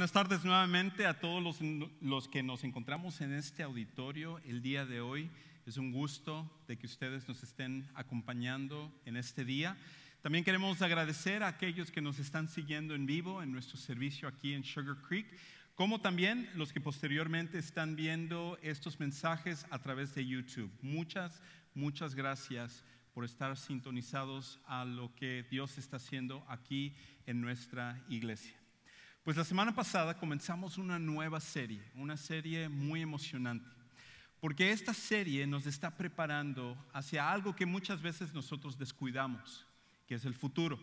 Buenas tardes nuevamente a todos los, los, que nos encontramos en este auditorio el día de hoy. Es un gusto de que ustedes nos estén acompañando en este día. También queremos agradecer a aquellos que nos están siguiendo en vivo en nuestro servicio aquí en Sugar Creek, como también los que posteriormente están viendo estos mensajes a través de YouTube. Muchas, muchas gracias por estar sintonizados a lo que Dios está haciendo aquí en nuestra iglesia. Pues la semana pasada comenzamos una nueva serie, una serie muy emocionante, porque esta serie nos está preparando hacia algo que muchas veces nosotros descuidamos, que es el futuro.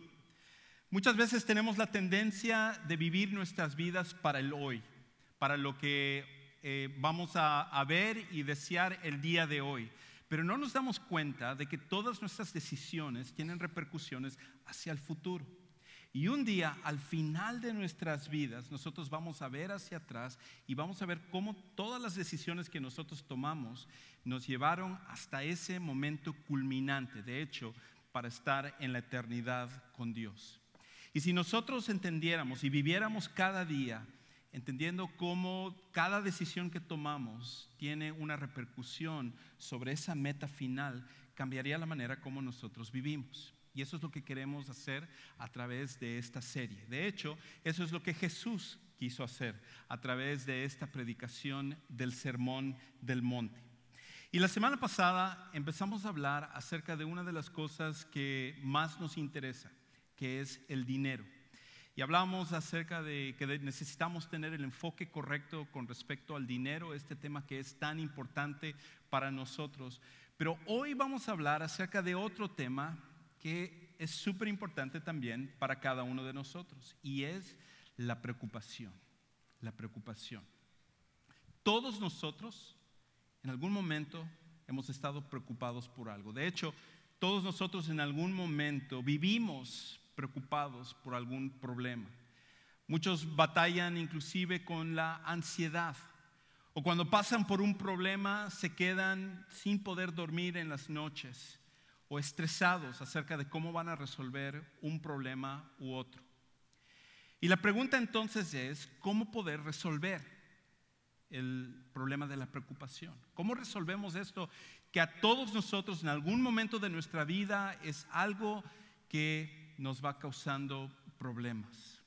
Muchas veces tenemos la tendencia de vivir nuestras vidas para el hoy, para lo que eh, vamos a, a ver y desear el día de hoy. Pero no nos damos cuenta de que todas nuestras decisiones tienen repercusiones hacia el futuro. Y un día, al final de nuestras vidas, nosotros vamos a ver hacia atrás y vamos a ver cómo todas las decisiones que nosotros tomamos nos llevaron hasta ese momento culminante, de hecho, para estar en la eternidad con Dios. Y si nosotros entendiéramos y viviéramos cada día entendiendo cómo cada decisión que tomamos tiene una repercusión sobre esa meta final, cambiaría la manera como nosotros vivimos. Y eso es lo que queremos hacer a través de esta serie. De hecho, eso es lo que Jesús quiso hacer a través de esta predicación del Sermón del Monte. Y la semana pasada empezamos a hablar acerca de una de las cosas que más nos interesa, que es el dinero. Y hablamos acerca de que necesitamos tener el enfoque correcto con respecto al dinero, este tema que es tan importante para nosotros. Pero hoy vamos a hablar acerca de otro tema que es súper importante también para cada uno de nosotros y es la preocupación. La preocupación. Todos nosotros en algún momento hemos estado preocupados por algo. De hecho, todos nosotros en algún momento vivimos preocupados por algún problema. Muchos batallan inclusive con la ansiedad. O cuando pasan por un problema se quedan sin poder dormir en las noches o estresados acerca de cómo van a resolver un problema u otro. Y la pregunta entonces es, ¿cómo poder resolver el problema de la preocupación? ¿Cómo resolvemos esto que a todos nosotros en algún momento de nuestra vida es algo que nos va causando problemas.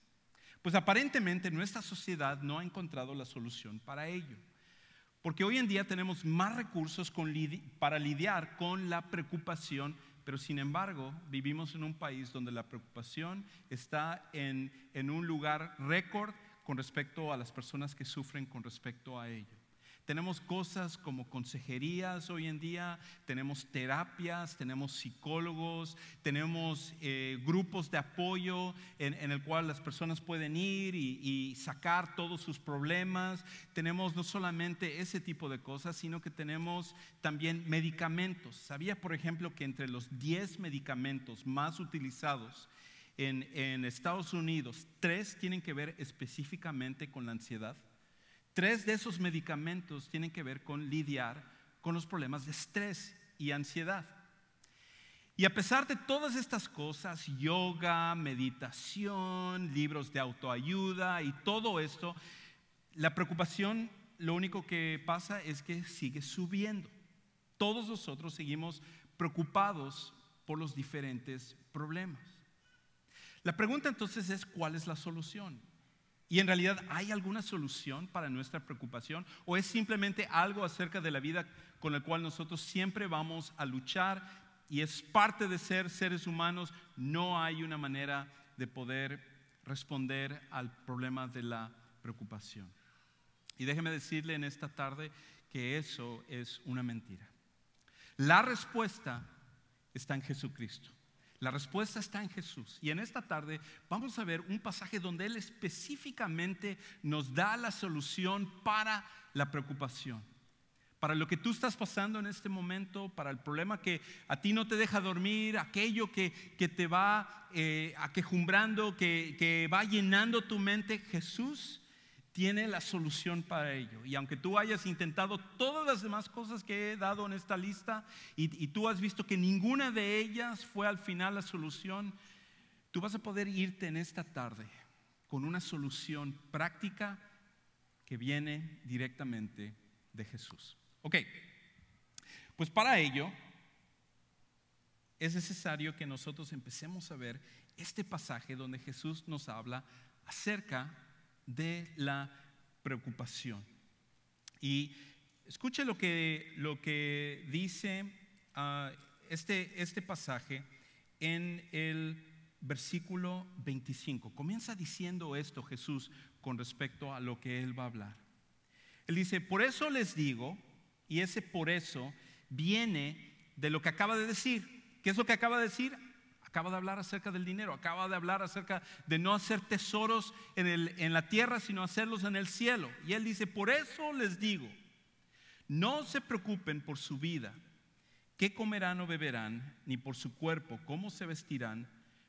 Pues aparentemente nuestra sociedad no ha encontrado la solución para ello. Porque hoy en día tenemos más recursos para lidiar con la preocupación, pero sin embargo vivimos en un país donde la preocupación está en, en un lugar récord con respecto a las personas que sufren con respecto a ello. Tenemos cosas como consejerías hoy en día, tenemos terapias, tenemos psicólogos, tenemos eh, grupos de apoyo en, el cual las personas pueden ir y, y, sacar todos sus problemas. Tenemos no solamente ese tipo de cosas, sino que tenemos también medicamentos. ¿Sabía, por ejemplo, que entre los 10 medicamentos más utilizados en, en Estados Unidos, tres tienen que ver específicamente con la ansiedad? Tres de esos medicamentos tienen que ver con lidiar con los problemas de estrés y ansiedad. Y a pesar de todas estas cosas, yoga, meditación, libros de autoayuda y todo esto, la preocupación lo único que pasa es que sigue subiendo. Todos nosotros seguimos preocupados por los diferentes problemas. La pregunta entonces es, ¿cuál es la solución? ¿Y en realidad hay alguna solución para nuestra preocupación? ¿O es simplemente algo acerca de la vida con el cual nosotros siempre vamos a luchar y es parte de ser seres humanos? No hay una manera de poder responder al problema de la preocupación. Y déjeme decirle en esta tarde que eso es una mentira. La respuesta está en Jesucristo. La respuesta está en Jesús. Y en esta tarde vamos a ver un pasaje donde Él específicamente nos da la solución para la preocupación. Para lo que tú estás pasando en este momento, para el problema que a ti no te deja dormir, aquello que, te va eh, aquejumbrando, que, que va llenando tu mente, Jesús tiene la solución para ello. Y aunque tú hayas intentado todas las demás cosas que he dado en esta lista y, tú has visto que ninguna de ellas fue al final la solución, tú vas a poder irte en esta tarde con una solución práctica que viene directamente de Jesús. Ok, pues para ello es necesario que nosotros empecemos a ver este pasaje donde Jesús nos habla acerca de la preocupación. Y escuche lo que, lo que dice ah, este, este pasaje en el versículo 25. Comienza diciendo esto Jesús con respecto a lo que él va a hablar. Él dice, por eso les digo, y ese por eso viene de lo que acaba de decir. ¿Qué es lo que acaba de decir? Acaba de hablar acerca del dinero, acaba de hablar acerca de no hacer tesoros en, en la tierra, sino hacerlos en el cielo. Y él dice, por eso les digo, no se preocupen por su vida, qué comerán o beberán, ni por su cuerpo, cómo se vestirán.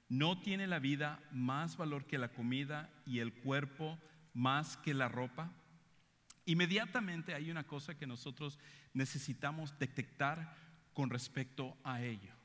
¿No tiene la vida más valor que la comida y el cuerpo más que la ropa? Inmediatamente hay una cosa que nosotros necesitamos detectar con respecto a ello.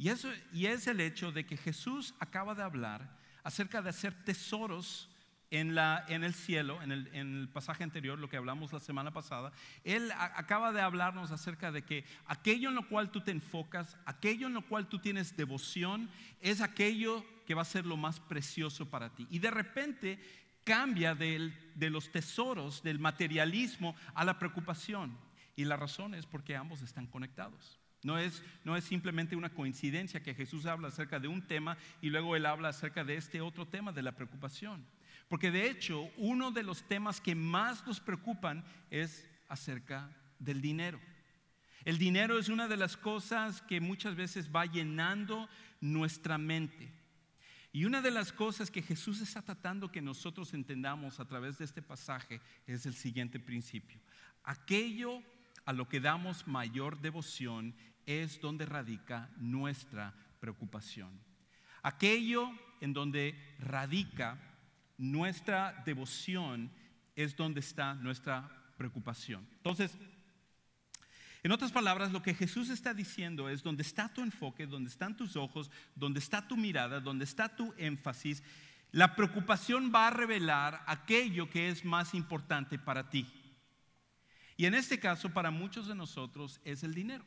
Y, es el hecho de que Jesús acaba de hablar acerca de hacer tesoros en, el cielo, en el, pasaje anterior, lo que hablamos la semana pasada, Él acaba de hablarnos acerca de que aquello en lo cual tú te enfocas, aquello en lo cual tú tienes devoción, es aquello que va a ser lo más precioso para ti. Y de repente cambia de los tesoros, del materialismo, a la preocupación. Y la razón es porque ambos están conectados. No es, no es simplemente una coincidencia que Jesús habla acerca de un tema y luego Él habla acerca de este otro tema de la preocupación. Porque de hecho, uno de los temas que más nos preocupan es acerca del dinero. El dinero es una de las cosas que muchas veces va llenando nuestra mente. Y una de las cosas que Jesús está tratando que nosotros entendamos a través de este pasaje es el siguiente principio. Aquello a lo que damos mayor devoción es donde radica nuestra preocupación. Aquello en donde radica nuestra devoción es donde está nuestra preocupación. Entonces, en otras palabras, lo que Jesús está diciendo es donde está tu enfoque, donde están tus ojos, donde está tu mirada, donde está tu énfasis, la preocupación va a revelar aquello que es más importante para ti. Y en este caso, para muchos de nosotros es el dinero.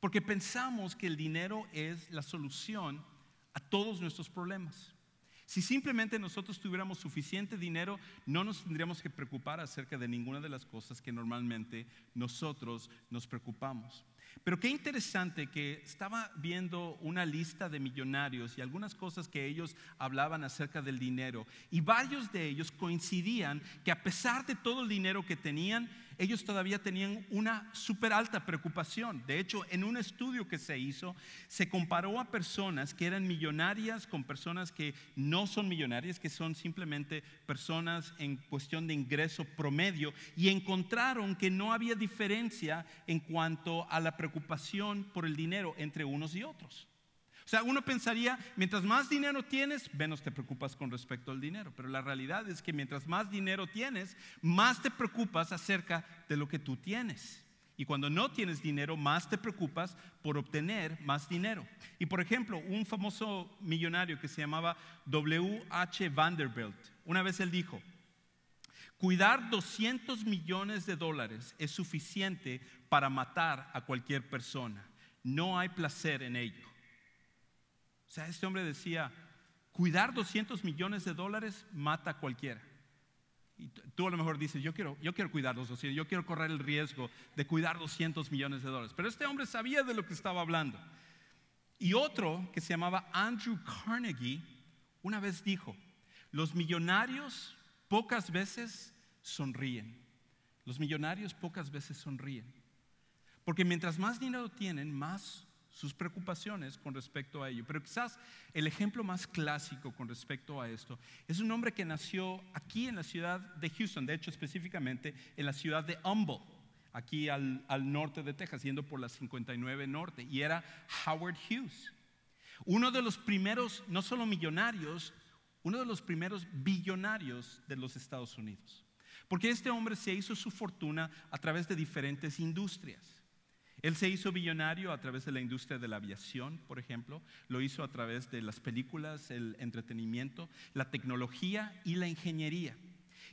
Porque pensamos que el dinero es la solución a todos nuestros problemas. Si simplemente nosotros tuviéramos suficiente dinero, no nos tendríamos que preocupar acerca de ninguna de las cosas que normalmente nosotros nos preocupamos. Pero qué interesante que estaba viendo una lista de millonarios y algunas cosas que ellos hablaban acerca del dinero y varios de ellos coincidían que a pesar de todo el dinero que tenían, ellos todavía tenían una súper alta preocupación. De hecho, en un estudio que se hizo, se comparó a personas que eran millonarias con personas que no son millonarias, que son simplemente personas en cuestión de ingreso promedio, y encontraron que no había diferencia en cuanto a la preocupación por el dinero entre unos y otros. O sea, uno pensaría, mientras más dinero tienes, menos te preocupas con respecto al dinero. Pero la realidad es que mientras más dinero tienes, más te preocupas acerca de lo que tú tienes. Y cuando no tienes dinero, más te preocupas por obtener más dinero. Y por ejemplo, un famoso millonario que se llamaba W.H. Vanderbilt, una vez él dijo, cuidar 200 millones de dólares es suficiente para matar a cualquier persona. No hay placer en ello. O sea, este hombre decía, cuidar 200 millones de dólares mata a cualquiera. Y tú a lo mejor dices, yo quiero, yo quiero cuidar los 200, yo quiero correr el riesgo de cuidar 200 millones de dólares. Pero este hombre sabía de lo que estaba hablando. Y otro que se llamaba Andrew Carnegie, una vez dijo, los millonarios pocas veces sonríen. Los millonarios pocas veces sonríen. Porque mientras más dinero tienen, más sus preocupaciones con respecto a ello. Pero quizás el ejemplo más clásico con respecto a esto es un hombre que nació aquí en la ciudad de Houston, de hecho específicamente en la ciudad de Humble, aquí al, al norte de Texas, yendo por la 59 Norte, y era Howard Hughes. Uno de los primeros, no solo millonarios, uno de los primeros billonarios de los Estados Unidos. Porque este hombre se hizo su fortuna a través de diferentes industrias. Él se hizo billonario a través de la industria de la aviación, por ejemplo, lo hizo a través de las películas, el entretenimiento, la tecnología y la ingeniería.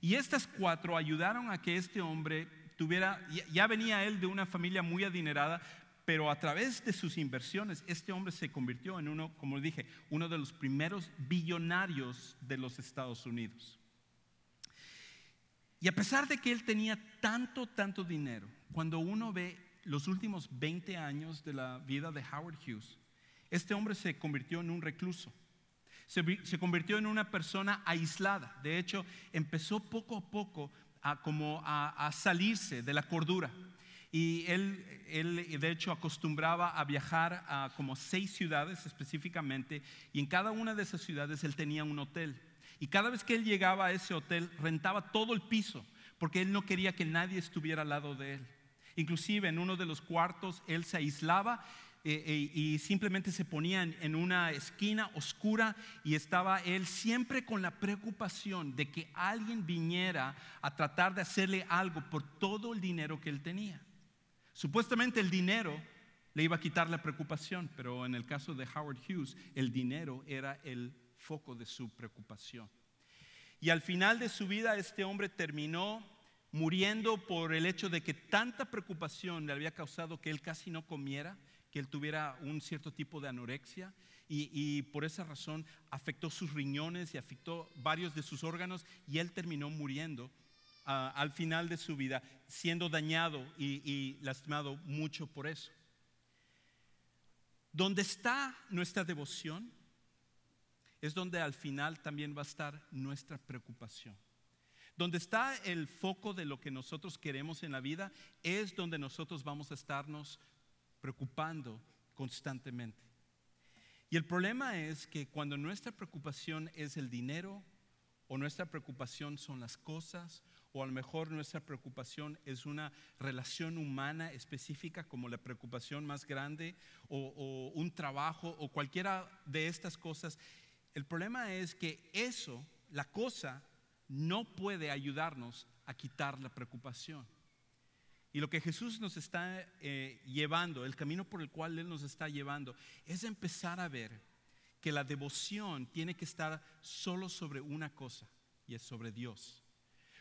Y estas cuatro ayudaron a que este hombre tuviera, ya venía él de una familia muy adinerada, pero a través de sus inversiones, este hombre se convirtió en uno, como dije, uno de los primeros billonarios de los Estados Unidos. Y a pesar de que él tenía tanto, tanto dinero, cuando uno ve los últimos 20 años de la vida de Howard Hughes, este hombre se convirtió en un recluso. Se, convirtió en una persona aislada. De hecho, empezó poco a poco a, como a, salirse de la cordura. Y él, él, de hecho, acostumbraba a viajar a como seis ciudades específicamente, y en cada una de esas ciudades él tenía un hotel. Y cada vez que él llegaba a ese hotel, rentaba todo el piso, porque él no quería que nadie estuviera al lado de él. Inclusive en uno de los cuartos él se aislaba eh, eh, y simplemente se ponía en, una esquina oscura y estaba él siempre con la preocupación de que alguien viniera a tratar de hacerle algo por todo el dinero que él tenía. Supuestamente el dinero le iba a quitar la preocupación, pero en el caso de Howard Hughes, el dinero era el foco de su preocupación. Y al final de su vida este hombre terminó muriendo por el hecho de que tanta preocupación le había causado que él casi no comiera, que él tuviera un cierto tipo de anorexia y, por esa razón afectó sus riñones y afectó varios de sus órganos y él terminó muriendo ah, al final de su vida, siendo dañado y, y lastimado mucho por eso. Donde está nuestra devoción es donde al final también va a estar nuestra preocupación. Donde está el foco de lo que nosotros queremos en la vida es donde nosotros vamos a estarnos preocupando constantemente. Y el problema es que cuando nuestra preocupación es el dinero o nuestra preocupación son las cosas o a lo mejor nuestra preocupación es una relación humana específica como la preocupación más grande o, o un trabajo o cualquiera de estas cosas, el problema es que eso, la cosa, no puede ayudarnos a quitar la preocupación. Y lo que Jesús nos está eh, llevando, el camino por el cual Él nos está llevando, es empezar a ver que la devoción tiene que estar solo sobre una cosa, y es sobre Dios.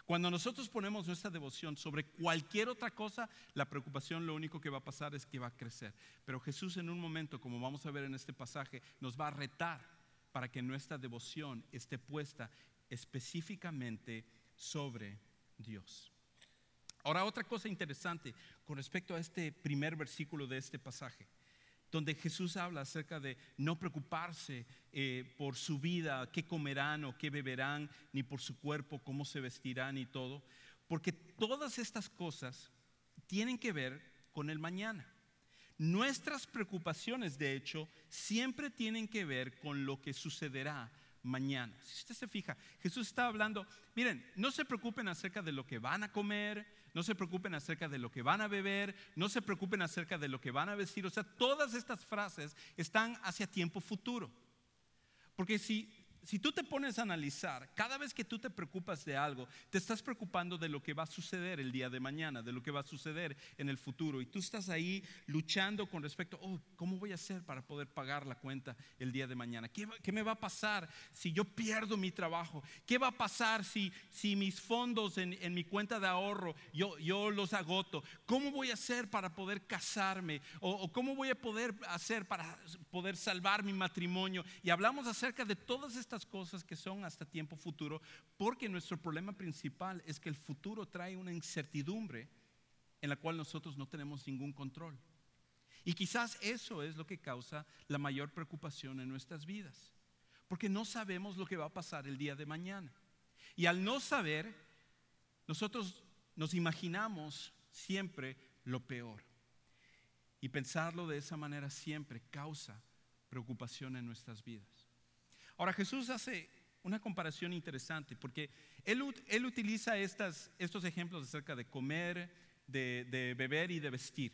Cuando nosotros ponemos nuestra devoción sobre cualquier otra cosa, la preocupación lo único que va a pasar es que va a crecer. Pero Jesús en un momento, como vamos a ver en este pasaje, nos va a retar para que nuestra devoción esté puesta específicamente sobre Dios. Ahora, otra cosa interesante con respecto a este primer versículo de este pasaje, donde Jesús habla acerca de no preocuparse eh, por su vida, qué comerán o qué beberán, ni por su cuerpo, cómo se vestirán y todo, porque todas estas cosas tienen que ver con el mañana. Nuestras preocupaciones, de hecho, siempre tienen que ver con lo que sucederá mañana. Si usted se fija, Jesús está hablando, miren, no se preocupen acerca de lo que van a comer, no se preocupen acerca de lo que van a beber, no se preocupen acerca de lo que van a vestir. O sea, todas estas frases están hacia tiempo futuro. Porque si si tú te pones a analizar, cada vez que tú te preocupas de algo, te estás preocupando de lo que va a suceder el día de mañana, de lo que va a suceder en el futuro. Y tú estás ahí luchando con respecto, oh, ¿cómo voy a hacer para poder pagar la cuenta el día de mañana? ¿Qué, me va a pasar si yo pierdo mi trabajo? ¿Qué va a pasar si, si mis fondos en, mi cuenta de ahorro yo, yo los agoto? ¿Cómo voy a hacer para poder casarme? O, o cómo voy a poder hacer para poder salvar mi matrimonio? Y hablamos acerca de todas estas cosas que son hasta tiempo futuro, porque nuestro problema principal es que el futuro trae una incertidumbre en la cual nosotros no tenemos ningún control. Y quizás eso es lo que causa la mayor preocupación en nuestras vidas, porque no sabemos lo que va a pasar el día de mañana. Y al no saber, nosotros nos imaginamos siempre lo peor. Y pensarlo de esa manera siempre causa preocupación en nuestras vidas. Ahora Jesús hace una comparación interesante porque él, utiliza estos ejemplos acerca de comer, de, beber y de vestir.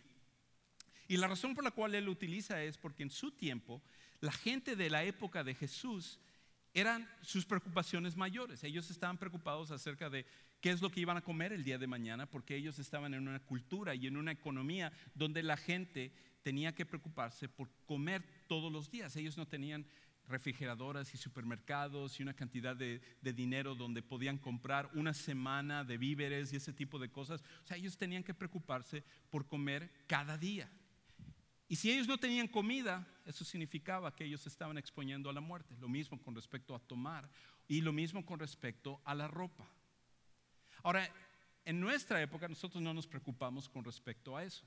Y la razón por la cual él utiliza es porque en su tiempo la gente de la época de Jesús eran sus preocupaciones mayores. Ellos estaban preocupados acerca de qué es lo que iban a comer el día de mañana, porque ellos estaban en una cultura y en una economía donde la gente tenía que preocuparse por comer todos los días. Ellos no tenían refrigeradoras y supermercados y una cantidad de, dinero donde podían comprar una semana de víveres y ese tipo de cosas. O sea, ellos tenían que preocuparse por comer cada día. Y si ellos no tenían comida, eso significaba que ellos estaban exponiendo a la muerte. Lo mismo con respecto a tomar y lo mismo con respecto a la ropa. Ahora, en nuestra época nosotros no nos preocupamos con respecto a eso.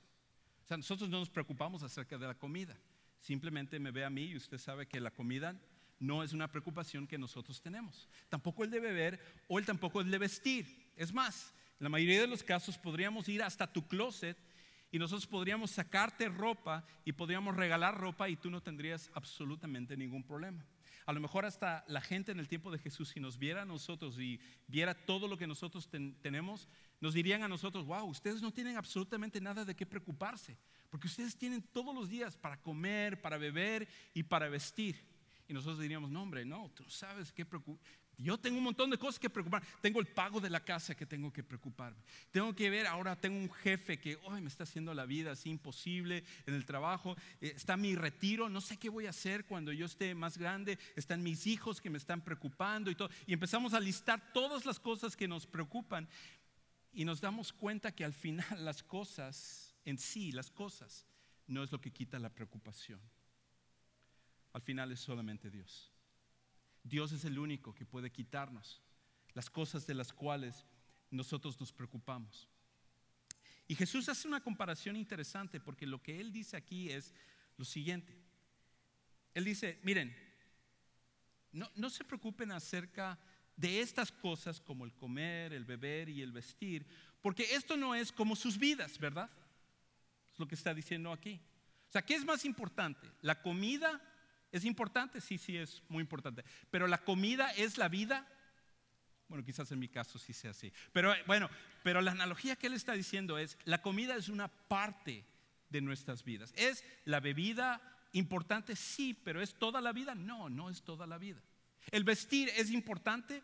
O sea, nosotros no nos preocupamos acerca de la comida. Simplemente me ve a mí y usted sabe que la comida no es una preocupación que nosotros tenemos. Tampoco el de beber o el tampoco el de vestir. Es más, en la mayoría de los casos podríamos ir hasta tu closet y nosotros podríamos sacarte ropa y podríamos regalar ropa y tú no tendrías absolutamente ningún problema. A lo mejor hasta la gente en el tiempo de Jesús, si nos viera a nosotros y viera todo lo que nosotros tenemos, nos dirían a nosotros, wow, ustedes no tienen absolutamente nada de qué preocuparse, porque ustedes tienen todos los días para comer, para beber y para vestir. Y nosotros diríamos, no, hombre, no, tú sabes qué. Yo tengo un montón de cosas que preocupar. Tengo el pago de la casa que tengo que preocuparme. Tengo que ver, ahora tengo un jefe que hoy me está haciendo la vida así imposible en el trabajo. Eh, está mi retiro, no sé qué voy a hacer cuando yo esté más grande. Están mis hijos que me están preocupando y todo. Y empezamos a listar todas las cosas que nos preocupan. Y nos damos cuenta que al final las cosas en sí, las cosas, no es lo que quita la preocupación. Al final es solamente Dios. Dios es el único que puede quitarnos las cosas de las cuales nosotros nos preocupamos. Y Jesús hace una comparación interesante porque lo que él dice aquí es lo siguiente. Él dice, miren, no, no se preocupen acerca de estas cosas como el comer, el beber y el vestir, porque esto no es como sus vidas, ¿verdad? Es lo que está diciendo aquí. O sea, ¿qué es más importante? ¿La comida ¿Es importante? Sí, sí, es muy importante. Pero la comida es la vida. Bueno, quizás en mi caso sí sea así. Pero bueno, pero la analogía que él está diciendo es, la comida es una parte de nuestras vidas. ¿Es la bebida importante? Sí, pero ¿es toda la vida? No, no es toda la vida. ¿El vestir es importante?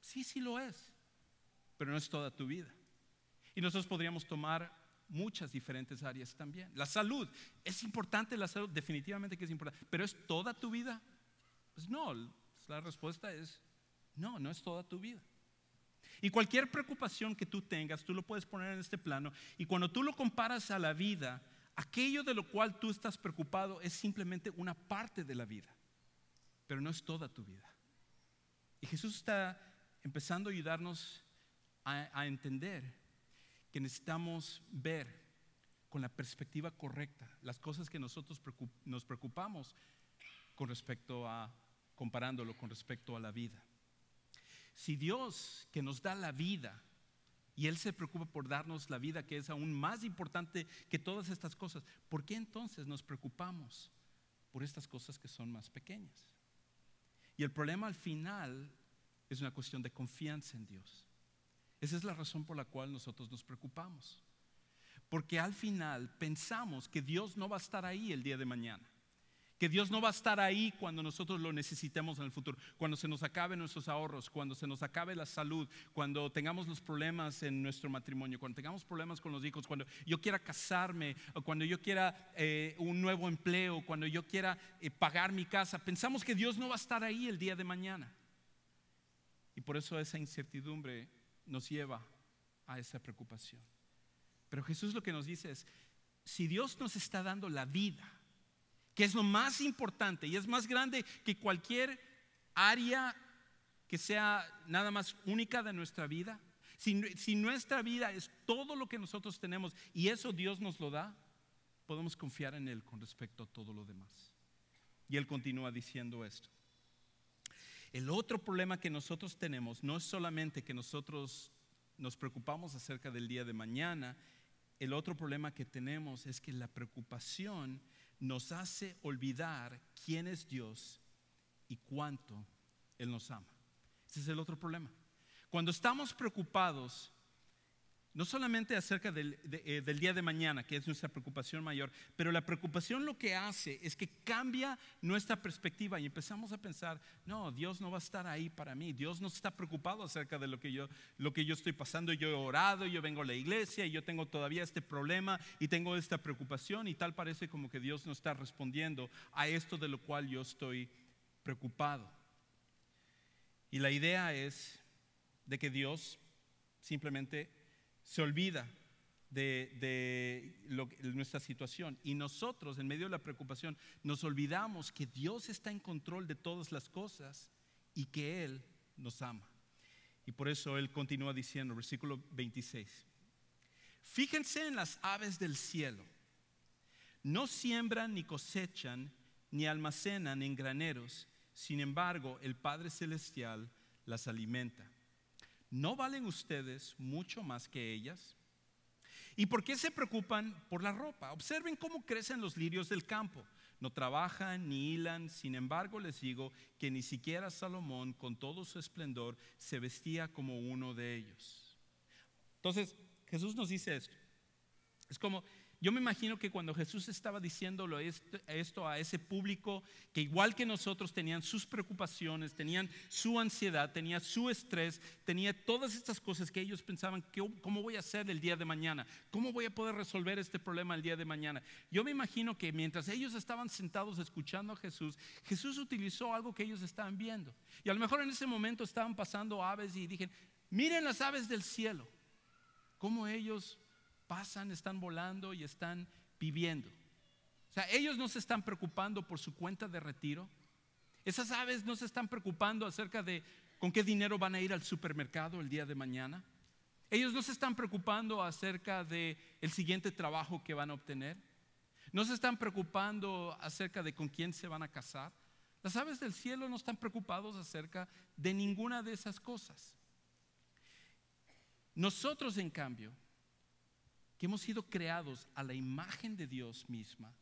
Sí, sí lo es, pero no es toda tu vida. Y nosotros podríamos tomar muchas diferentes áreas también. La salud, ¿es importante la salud? Definitivamente que es importante, pero ¿es toda tu vida? Pues no, la respuesta es no, no es toda tu vida. Y cualquier preocupación que tú tengas, tú lo puedes poner en este plano. Y cuando tú lo comparas a la vida, aquello de lo cual tú estás preocupado es simplemente una parte de la vida, pero no es toda tu vida. Y Jesús está empezando a ayudarnos a, a entender que necesitamos ver con la perspectiva correcta las cosas que nosotros nos preocupamos con respecto a, comparándolo con respecto a la vida. Si Dios que nos da la vida, y Él se preocupa por darnos la vida que es aún más importante que todas estas cosas, ¿por qué entonces nos preocupamos por estas cosas que son más pequeñas? Y el problema al final es una cuestión de confianza en Dios. Esa es la razón por la cual nosotros nos preocupamos. Porque al final pensamos que Dios no va a estar ahí el día de mañana. Que Dios no va a estar ahí cuando nosotros lo necesitemos en el futuro, cuando se nos acaben nuestros ahorros, cuando se nos acabe la salud, cuando tengamos los problemas en nuestro matrimonio, cuando tengamos problemas con los hijos, cuando yo quiera casarme, cuando yo quiera eh, un nuevo empleo, cuando yo quiera eh, pagar mi casa. Pensamos que Dios no va a estar ahí el día de mañana. Y por eso esa incertidumbre nos lleva a esa preocupación. Pero Jesús lo que nos dice es, si Dios nos está dando la vida, que es lo más importante y es más grande que cualquier área que sea nada más única de nuestra vida, si, nuestra vida es todo lo que nosotros tenemos y eso Dios nos lo da, podemos confiar en Él con respecto a todo lo demás. Y Él continúa diciendo esto. El otro problema que nosotros tenemos no es solamente que nosotros nos preocupamos acerca del día de mañana, el otro problema que tenemos es que la preocupación nos hace olvidar quién es Dios y cuánto Él nos ama. Ese es el otro problema. Cuando estamos preocupados, no solamente acerca del, eh, del, día de mañana, que es nuestra preocupación mayor, pero la preocupación lo que hace es que cambia nuestra perspectiva y empezamos a pensar, no, Dios no va a estar ahí para mí, Dios no está preocupado acerca de lo que yo, lo que yo estoy pasando, yo he orado, yo vengo a la iglesia y yo tengo todavía este problema y tengo esta preocupación y tal parece como que Dios no está respondiendo a esto de lo cual yo estoy preocupado. Y la idea es de que Dios simplemente se olvida de, nuestra situación. Y nosotros, en medio de la preocupación, nos olvidamos que Dios está en control de todas las cosas y que Él nos ama. Y por eso Él continúa diciendo, versículo 26, fíjense en las aves del cielo. No siembran ni cosechan ni almacenan en graneros, sin embargo el Padre Celestial las alimenta. ¿No valen ustedes mucho más que ellas? ¿Y por qué se preocupan por la ropa? Observen cómo crecen los lirios del campo. No trabajan ni hilan, sin embargo les digo que ni siquiera Salomón con todo su esplendor se vestía como uno de ellos. Entonces Jesús nos dice esto. Es como yo me imagino que cuando Jesús estaba diciéndolo esto, a ese público que igual que nosotros tenían sus preocupaciones, tenían su ansiedad, tenía su estrés, tenía todas estas cosas que ellos pensaban, ¿cómo voy a hacer el día de mañana? ¿Cómo voy a poder resolver este problema el día de mañana? Yo me imagino que mientras ellos estaban sentados escuchando a Jesús, Jesús utilizó algo que ellos estaban viendo. Y a lo mejor en ese momento estaban pasando aves y dijeron, miren las aves del cielo, cómo ellos pasan, están volando y están viviendo. O sea, ellos no se están preocupando por su cuenta de retiro. Esas aves no se están preocupando acerca de con qué dinero van a ir al supermercado el día de mañana. Ellos no se están preocupando acerca de el siguiente trabajo que van a obtener. No se están preocupando acerca de con quién se van a casar. Las aves del cielo no están preocupados acerca de ninguna de esas cosas. Nosotros, en cambio, que hemos sido creados a la imagen de Dios misma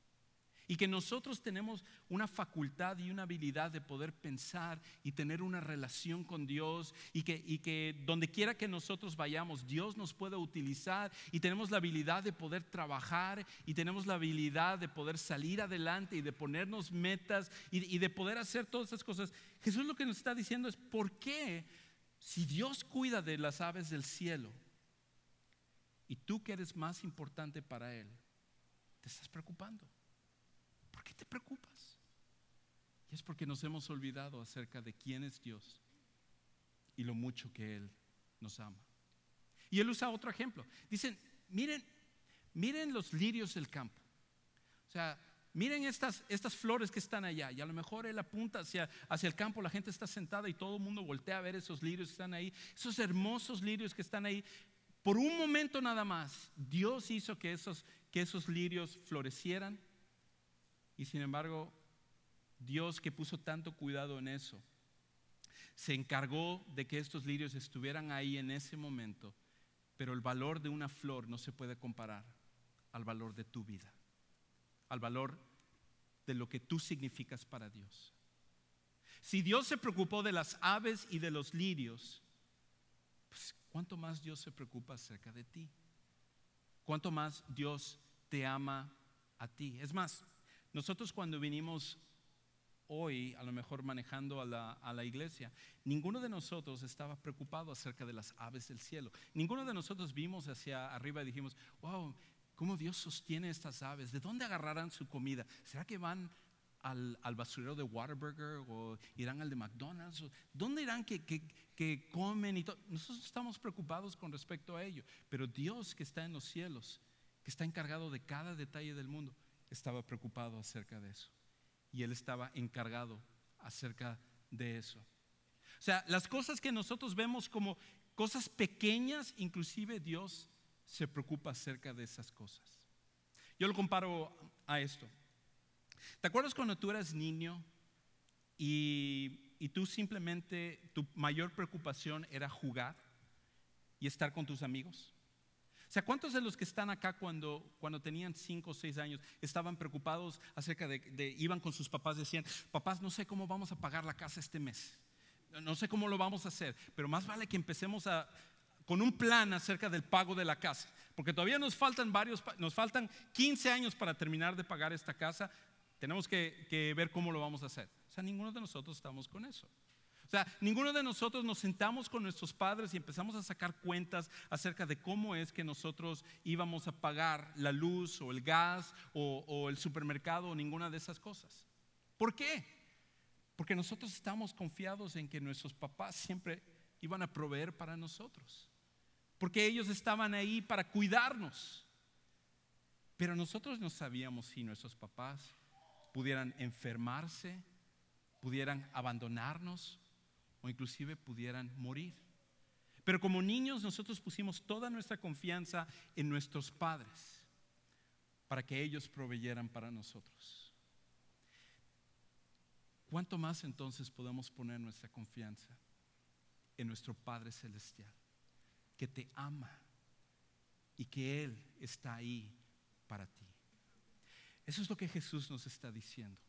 y que nosotros tenemos una facultad y una habilidad de poder pensar y tener una relación con Dios y que, y que donde quiera que nosotros vayamos, Dios nos pueda utilizar y tenemos la habilidad de poder trabajar y tenemos la habilidad de poder salir adelante y de ponernos metas y, y de poder hacer todas esas cosas. Jesús lo que nos está diciendo es, ¿por qué si Dios cuida de las aves del cielo? Y tú que eres más importante para Él, te estás preocupando. ¿Por qué te preocupas? Y es porque nos hemos olvidado acerca de quién es Dios y lo mucho que Él nos ama. Y Él usa otro ejemplo. Dicen, miren, miren los lirios del campo. O sea, miren estas, estas flores que están allá. Y a lo mejor Él apunta hacia, hacia el campo, la gente está sentada y todo el mundo voltea a ver esos lirios que están ahí. Esos hermosos lirios que están ahí. Por un momento nada más, Dios hizo que esos, que esos lirios florecieran y sin embargo, Dios que puso tanto cuidado en eso, se encargó de que estos lirios estuvieran ahí en ese momento, pero el valor de una flor no se puede comparar al valor de tu vida, al valor de lo que tú significas para Dios. Si Dios se preocupó de las aves y de los lirios, pues ¿cuánto más Dios se preocupa acerca de ti? ¿Cuánto más Dios te ama a ti? Es más, nosotros cuando vinimos hoy, a lo mejor manejando a la, a la, iglesia, ninguno de nosotros estaba preocupado acerca de las aves del cielo. Ninguno de nosotros vimos hacia arriba y dijimos, wow, ¿cómo Dios sostiene estas aves? ¿De dónde agarrarán su comida? ¿Será que van al, al basurero de Waterburger o irán al de McDonald's? ¿Dónde irán que, que, que comen y todo? Nosotros estamos preocupados con respecto a ello, pero Dios que está en los cielos, que está encargado de cada detalle del mundo, estaba preocupado acerca de eso. Y Él estaba encargado acerca de eso. O sea, las cosas que nosotros vemos como cosas pequeñas, inclusive Dios se preocupa acerca de esas cosas. Yo lo comparo a esto. ¿Te acuerdas cuando tú eras niño y, tú simplemente, tu mayor preocupación era jugar y estar con tus amigos? O sea, ¿cuántos de los que están acá cuando, cuando tenían 5 o 6 años estaban preocupados acerca de, de, iban con sus papás, decían, papás, no sé cómo vamos a pagar la casa este mes, no sé cómo lo vamos a hacer, pero más vale que empecemos a, con un plan acerca del pago de la casa, porque todavía nos faltan varios, nos faltan 15 años para terminar de pagar esta casa, tenemos que, ver cómo lo vamos a hacer. O sea, ninguno de nosotros estamos con eso. O sea, ninguno de nosotros nos sentamos con nuestros padres y empezamos a sacar cuentas acerca de cómo es que nosotros íbamos a pagar la luz o el gas o, o el supermercado o ninguna de esas cosas. ¿Por qué? Porque nosotros estamos confiados en que nuestros papás siempre iban a proveer para nosotros. Porque ellos estaban ahí para cuidarnos. Pero nosotros no sabíamos si nuestros papás pudieran enfermarse, pudieran abandonarnos o inclusive pudieran morir. Pero como niños nosotros pusimos toda nuestra confianza en nuestros padres para que ellos proveyeran para nosotros. ¿Cuánto más entonces podemos poner nuestra confianza en nuestro Padre Celestial, que te ama y que Él está ahí para ti? Eso es lo que Jesús nos está diciendo.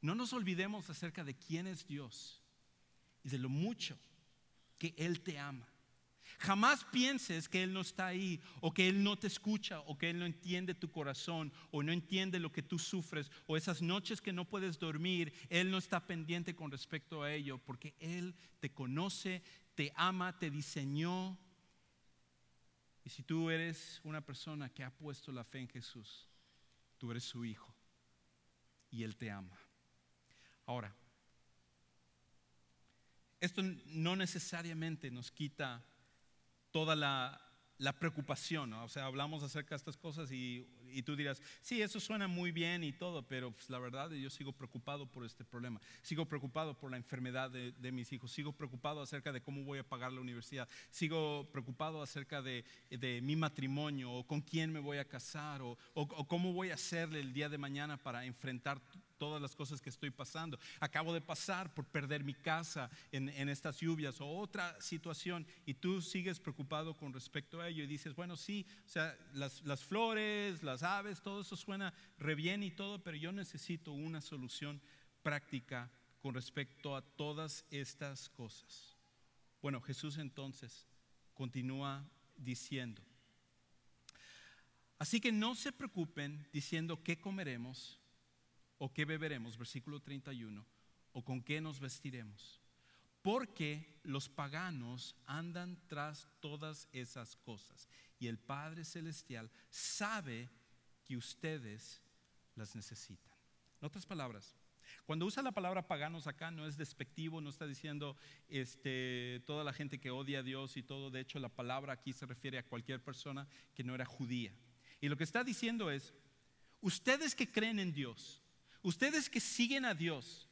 No nos olvidemos acerca de quién es Dios y de lo mucho que Él te ama. Jamás pienses que Él no está ahí o que Él no te escucha o que Él no entiende tu corazón o no entiende lo que tú sufres o esas noches que no puedes dormir, Él no está pendiente con respecto a ello porque Él te conoce, te ama, te diseñó. Y si tú eres una persona que ha puesto la fe en Jesús, tú eres su hijo y Él te ama. Ahora, esto no necesariamente nos quita toda la, preocupación, o sea, hablamos acerca de estas cosas y, tú dirás, sí, eso suena muy bien y todo, pero pues, la verdad yo sigo preocupado por este problema, sigo preocupado por la enfermedad de, mis hijos, sigo preocupado acerca de cómo voy a pagar la universidad, sigo preocupado acerca de, mi matrimonio o con quién me voy a casar o, o cómo voy a hacerle el día de mañana para enfrentar todas las cosas que estoy pasando. Acabo de pasar por perder mi casa en, estas lluvias o otra situación y tú sigues preocupado con respecto a ello y dices, bueno, sí, o sea, las, las flores, las aves, todo eso suena re bien y todo, pero yo necesito una solución práctica con respecto a todas estas cosas. Bueno, Jesús entonces continúa diciendo, así que no se preocupen diciendo qué comeremos o qué beberemos, versículo 31, o con qué nos vestiremos. Porque los paganos andan tras todas esas cosas y el Padre Celestial sabe que ustedes las necesitan. En otras palabras, cuando usa la palabra paganos acá no es despectivo, no está diciendo este, toda la gente que odia a Dios y todo. De hecho, la palabra aquí se refiere a cualquier persona que no era judía. Y lo que está diciendo es, ustedes que creen en Dios, Ustedes que siguen a Dios,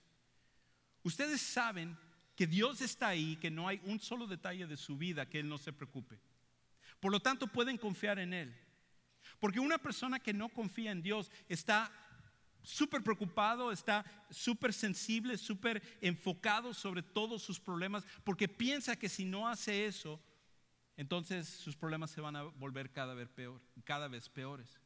ustedes saben que Dios está ahí, que no hay un solo detalle de su vida que Él no se preocupe. Por lo tanto, pueden confiar en Él. Porque una persona que no confía en Dios está súper preocupado, está súper sensible, súper enfocado sobre todos sus problemas, porque piensa que si no hace eso, entonces sus problemas se van a volver cada vez, peor, cada vez peores.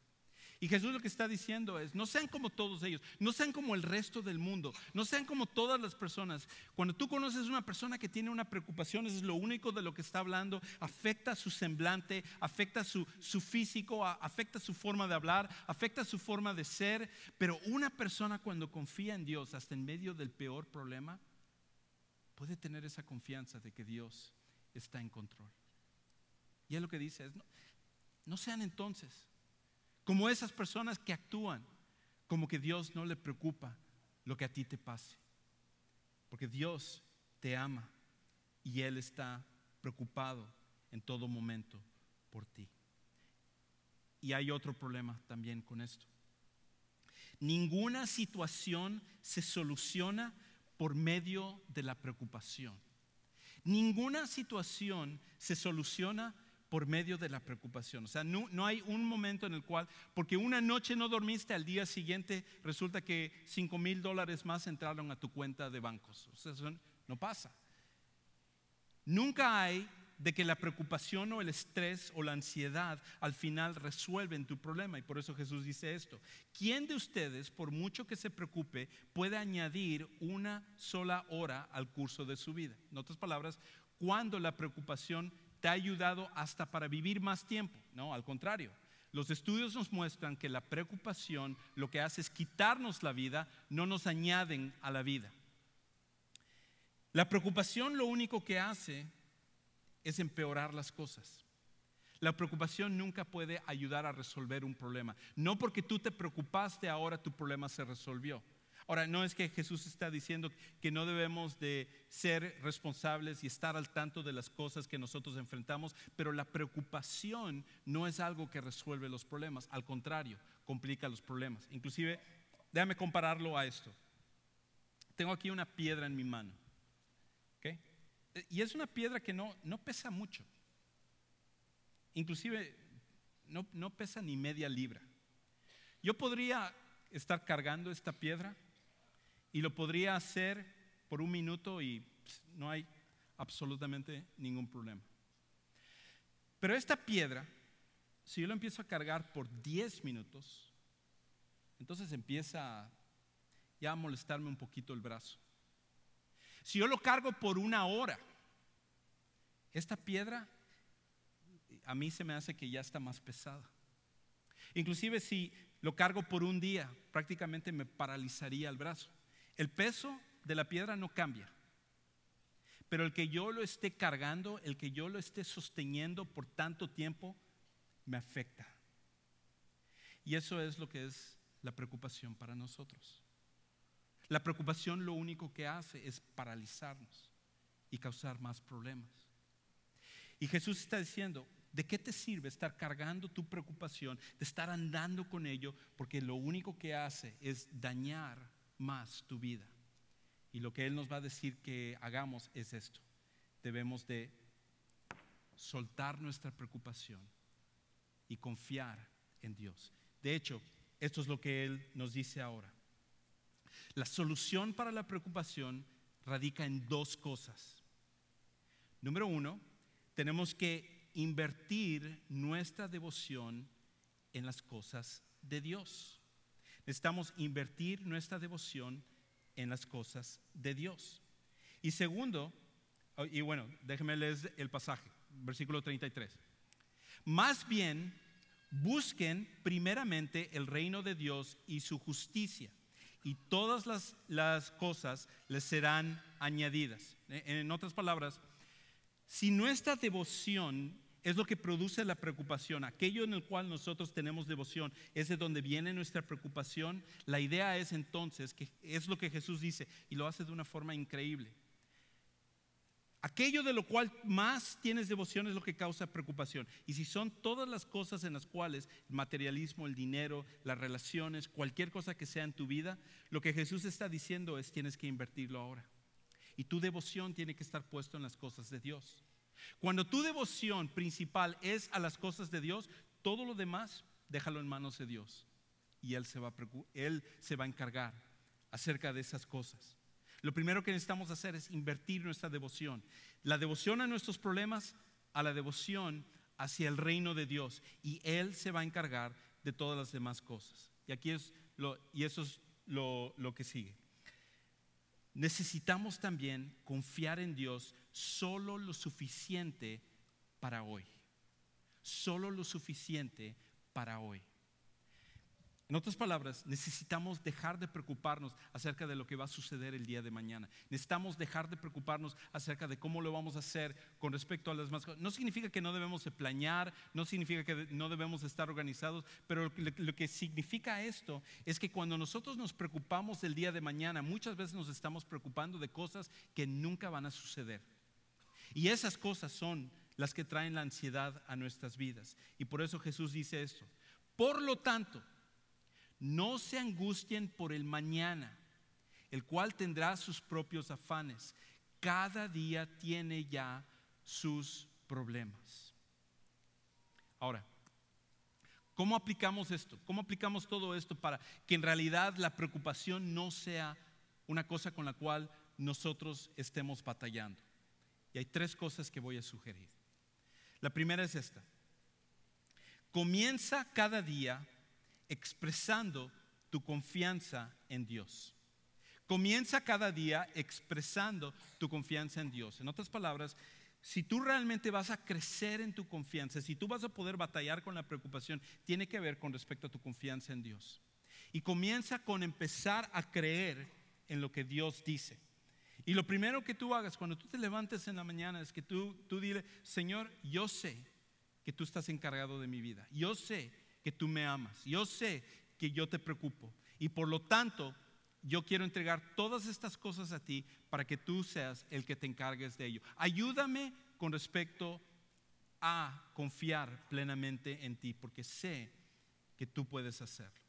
Y Jesús lo que está diciendo es, no sean como todos ellos, no sean como el resto del mundo, no sean como todas las personas. Cuando tú conoces una persona que tiene una preocupación, es lo único de lo que está hablando, afecta su semblante, afecta su, su físico, afecta su forma de hablar, afecta su forma de ser. Pero una persona cuando confía en Dios, hasta en medio del peor problema, puede tener esa confianza de que Dios está en control. Y es lo que dice, es, no sean entonces como esas personas que actúan como que Dios no le preocupa lo que a ti te pase. Porque Dios te ama y Él está preocupado en todo momento por ti. Y hay otro problema también con esto. Ninguna situación se soluciona por medio de la preocupación. Ninguna situación se soluciona por medio de la preocupación. O sea, no, hay un momento en el cual, porque una noche no dormiste, al día siguiente resulta que 5 mil dólares más entraron a tu cuenta de bancos. O sea, eso no pasa. Nunca hay de que la preocupación o el estrés o la ansiedad al final resuelven tu problema. Y por eso Jesús dice esto. ¿Quién de ustedes, por mucho que se preocupe, puede añadir una sola hora al curso de su vida? En otras palabras, cuando la preocupación te ha ayudado hasta para vivir más tiempo. No, al contrario. Los estudios nos muestran que la preocupación lo que hace es quitarnos la vida, no nos añaden a la vida. La preocupación lo único que hace es empeorar las cosas. La preocupación nunca puede ayudar a resolver un problema. No porque tú te preocupaste ahora tu problema se resolvió. Ahora, no es que Jesús está diciendo que no debemos de ser responsables y estar al tanto de las cosas que nosotros enfrentamos, pero la preocupación no es algo que resuelve los problemas, al contrario, complica los problemas. Inclusive, déjame compararlo a esto. Tengo aquí una piedra en mi mano. Y es una piedra que no, no pesa mucho. Inclusive no, no pesa ni media libra. Yo podría estar cargando esta piedra y lo podría hacer por un minuto y pues, no hay absolutamente ningún problema. Pero esta piedra, si yo lo empiezo a cargar por 10 minutos, entonces empieza ya a molestarme un poquito el brazo. Si yo lo cargo por una hora, esta piedra a mí se me hace que ya está más pesada. Inclusive si lo cargo por un día, prácticamente me paralizaría el brazo. El peso de la piedra no cambia, pero el que yo lo esté cargando, el que yo lo esté sosteniendo por tanto tiempo, me afecta. Y eso es lo que es la preocupación para nosotros. La preocupación lo único que hace es paralizarnos y causar más problemas. Y Jesús está diciendo, ¿de qué te sirve estar cargando tu preocupación, de estar andando con ello? Porque lo único que hace es dañar más tu vida. Y lo que Él nos va a decir que hagamos es esto. Debemos de soltar nuestra preocupación y confiar en Dios. De hecho, esto es lo que Él nos dice ahora. La solución para la preocupación radica en dos cosas. Número uno, tenemos que invertir nuestra devoción en las cosas de Dios. Necesitamos invertir nuestra devoción en las cosas de Dios. Y segundo, y bueno, déjenme leer el pasaje, versículo 33. Más bien, busquen primeramente el reino de Dios y su justicia, y todas las, las cosas les serán añadidas. En otras palabras, si nuestra devoción es lo que produce la preocupación. Aquello en el cual nosotros tenemos devoción es de donde viene nuestra preocupación. La idea es entonces que es lo que Jesús dice y lo hace de una forma increíble. Aquello de lo cual más tienes devoción es lo que causa preocupación. Y si son todas las cosas en las cuales el materialismo, el dinero, las relaciones, cualquier cosa que sea en tu vida, lo que Jesús está diciendo es tienes que invertirlo ahora. Y tu devoción tiene que estar puesto en las cosas de Dios. Cuando tu devoción principal es a las cosas de Dios, todo lo demás déjalo en manos de Dios. Y Él se va a, él se va a encargar acerca de esas cosas. Lo primero que necesitamos hacer es invertir nuestra devoción. La devoción a nuestros problemas, a la devoción hacia el reino de Dios. Y Él se va a encargar de todas las demás cosas. Y aquí es y eso es lo, lo que sigue. Necesitamos también confiar en Dios solo lo suficiente para hoy. Solo lo suficiente para hoy. En otras palabras, necesitamos dejar de preocuparnos acerca de lo que va a suceder el día de mañana. Necesitamos dejar de preocuparnos acerca de cómo lo vamos a hacer con respecto a las demás cosas. No significa que no debemos de planear, no significa que no debemos estar organizados, pero lo que significa esto es que cuando nosotros nos preocupamos del día de mañana, muchas veces nos estamos preocupando de cosas que nunca van a suceder. Y esas cosas son las que traen la ansiedad a nuestras vidas. Y por eso Jesús dice esto. Por lo tanto, no se angustien por el mañana, el cual tendrá sus propios afanes. Cada día tiene ya sus problemas. Ahora, ¿cómo aplicamos esto? ¿Cómo aplicamos todo esto para que en realidad la preocupación no sea una cosa con la cual nosotros estemos batallando? Y hay tres cosas que voy a sugerir. La primera es esta. Comienza cada día expresando tu confianza en Dios. Comienza cada día expresando tu confianza en Dios. En otras palabras, si tú realmente vas a crecer en tu confianza, si tú vas a poder batallar con la preocupación, tiene que ver con respecto a tu confianza en Dios. Y comienza con empezar a creer en lo que Dios dice. Y lo primero que tú hagas cuando tú te levantes en la mañana es que tú, tú dile, Señor, yo sé que tú estás encargado de mi vida. Yo sé que tú me amas. Yo sé que yo te preocupo. Y por lo tanto, yo quiero entregar todas estas cosas a ti para que tú seas el que te encargues de ello. Ayúdame con respecto a confiar plenamente en ti, porque sé que tú puedes hacerlo.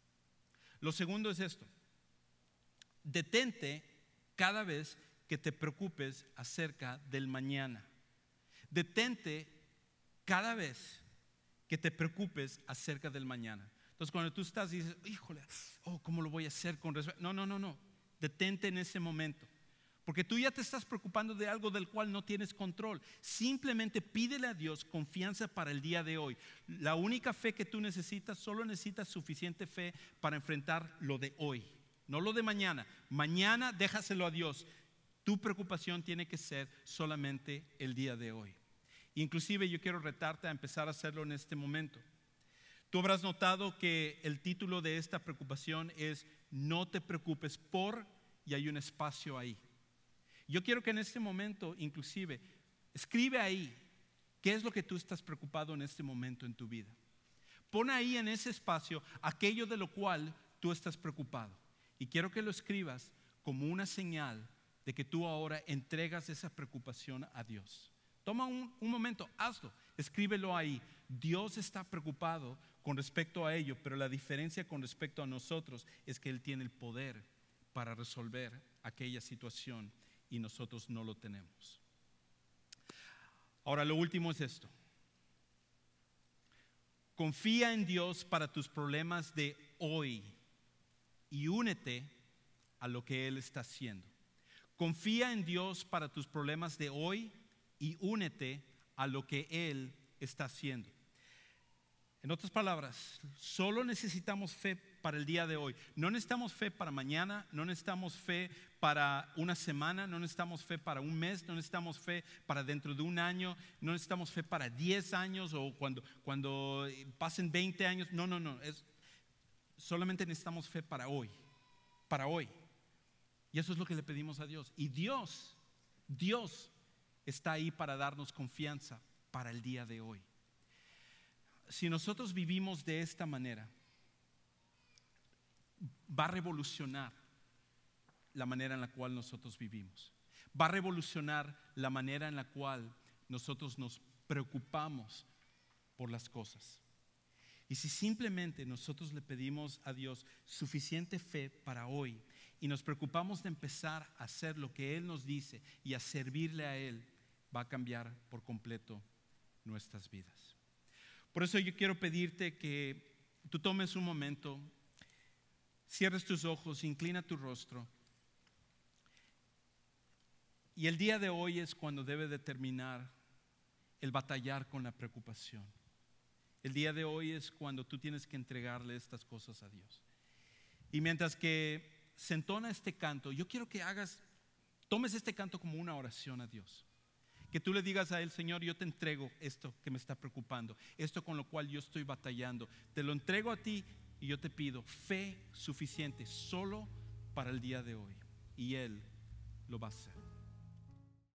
Lo segundo es esto. Detente cada vez que te preocupes acerca del mañana. Detente cada vez que te preocupes acerca del mañana. Entonces, cuando tú estás y dices, híjole, oh, ¿cómo lo voy a hacer con respecto? No, no, no, no. Detente en ese momento. Porque tú ya te estás preocupando de algo del cual no tienes control. Simplemente pídele a Dios confianza para el día de hoy. La única fe que tú necesitas, solo necesitas suficiente fe para enfrentar lo de hoy, no lo de mañana. Mañana déjaselo a Dios. Tu preocupación tiene que ser solamente el día de hoy. Inclusive yo quiero retarte a empezar a hacerlo en este momento. Tú habrás notado que el título de esta preocupación es No te preocupes por y hay un espacio ahí. Yo quiero que en este momento, inclusive, escribe ahí qué es lo que tú estás preocupado en este momento en tu vida. Pon ahí en ese espacio aquello de lo cual tú estás preocupado. Y quiero que lo escribas como una señal de que tú ahora entregas esa preocupación a Dios. Toma un, un momento, hazlo, escríbelo ahí. Dios está preocupado con respecto a ello, pero la diferencia con respecto a nosotros es que Él tiene el poder para resolver aquella situación y nosotros no lo tenemos. Ahora, lo último es esto. Confía en Dios para tus problemas de hoy y únete a lo que Él está haciendo. Confía en Dios para tus problemas de hoy y únete a lo que Él está haciendo. En otras palabras, solo necesitamos fe para el día de hoy. No necesitamos fe para mañana, no necesitamos fe para una semana, no necesitamos fe para un mes, no necesitamos fe para dentro de un año, no necesitamos fe para 10 años o cuando, cuando pasen 20 años. No, no, no. Es, solamente necesitamos fe para hoy, para hoy. Y eso es lo que le pedimos a Dios. Y Dios, Dios está ahí para darnos confianza para el día de hoy si nosotros vivimos de esta manera, va a revolucionar la manera en la cual nosotros vivimos. Va a revolucionar la manera en la cual nosotros nos preocupamos por las cosas. Y si simplemente nosotros le pedimos a Dios suficiente fe para hoy y nos preocupamos de empezar a hacer lo que Él nos dice y a servirle a Él, va a cambiar por completo nuestras vidas. Por eso yo quiero pedirte que tú tomes un momento, cierres tus ojos, inclina tu rostro. Y el día de hoy es cuando debe determinar el batallar con la preocupación. El día de hoy es cuando tú tienes que entregarle estas cosas a Dios. Y mientras que se entona este canto, yo quiero que hagas, tomes este canto como una oración a Dios. Que tú le digas a Él, Señor, yo te entrego esto que me está preocupando, esto con lo cual yo estoy batallando. Te lo entrego a ti y yo te pido fe suficiente solo para el día de hoy. Y Él lo va a hacer.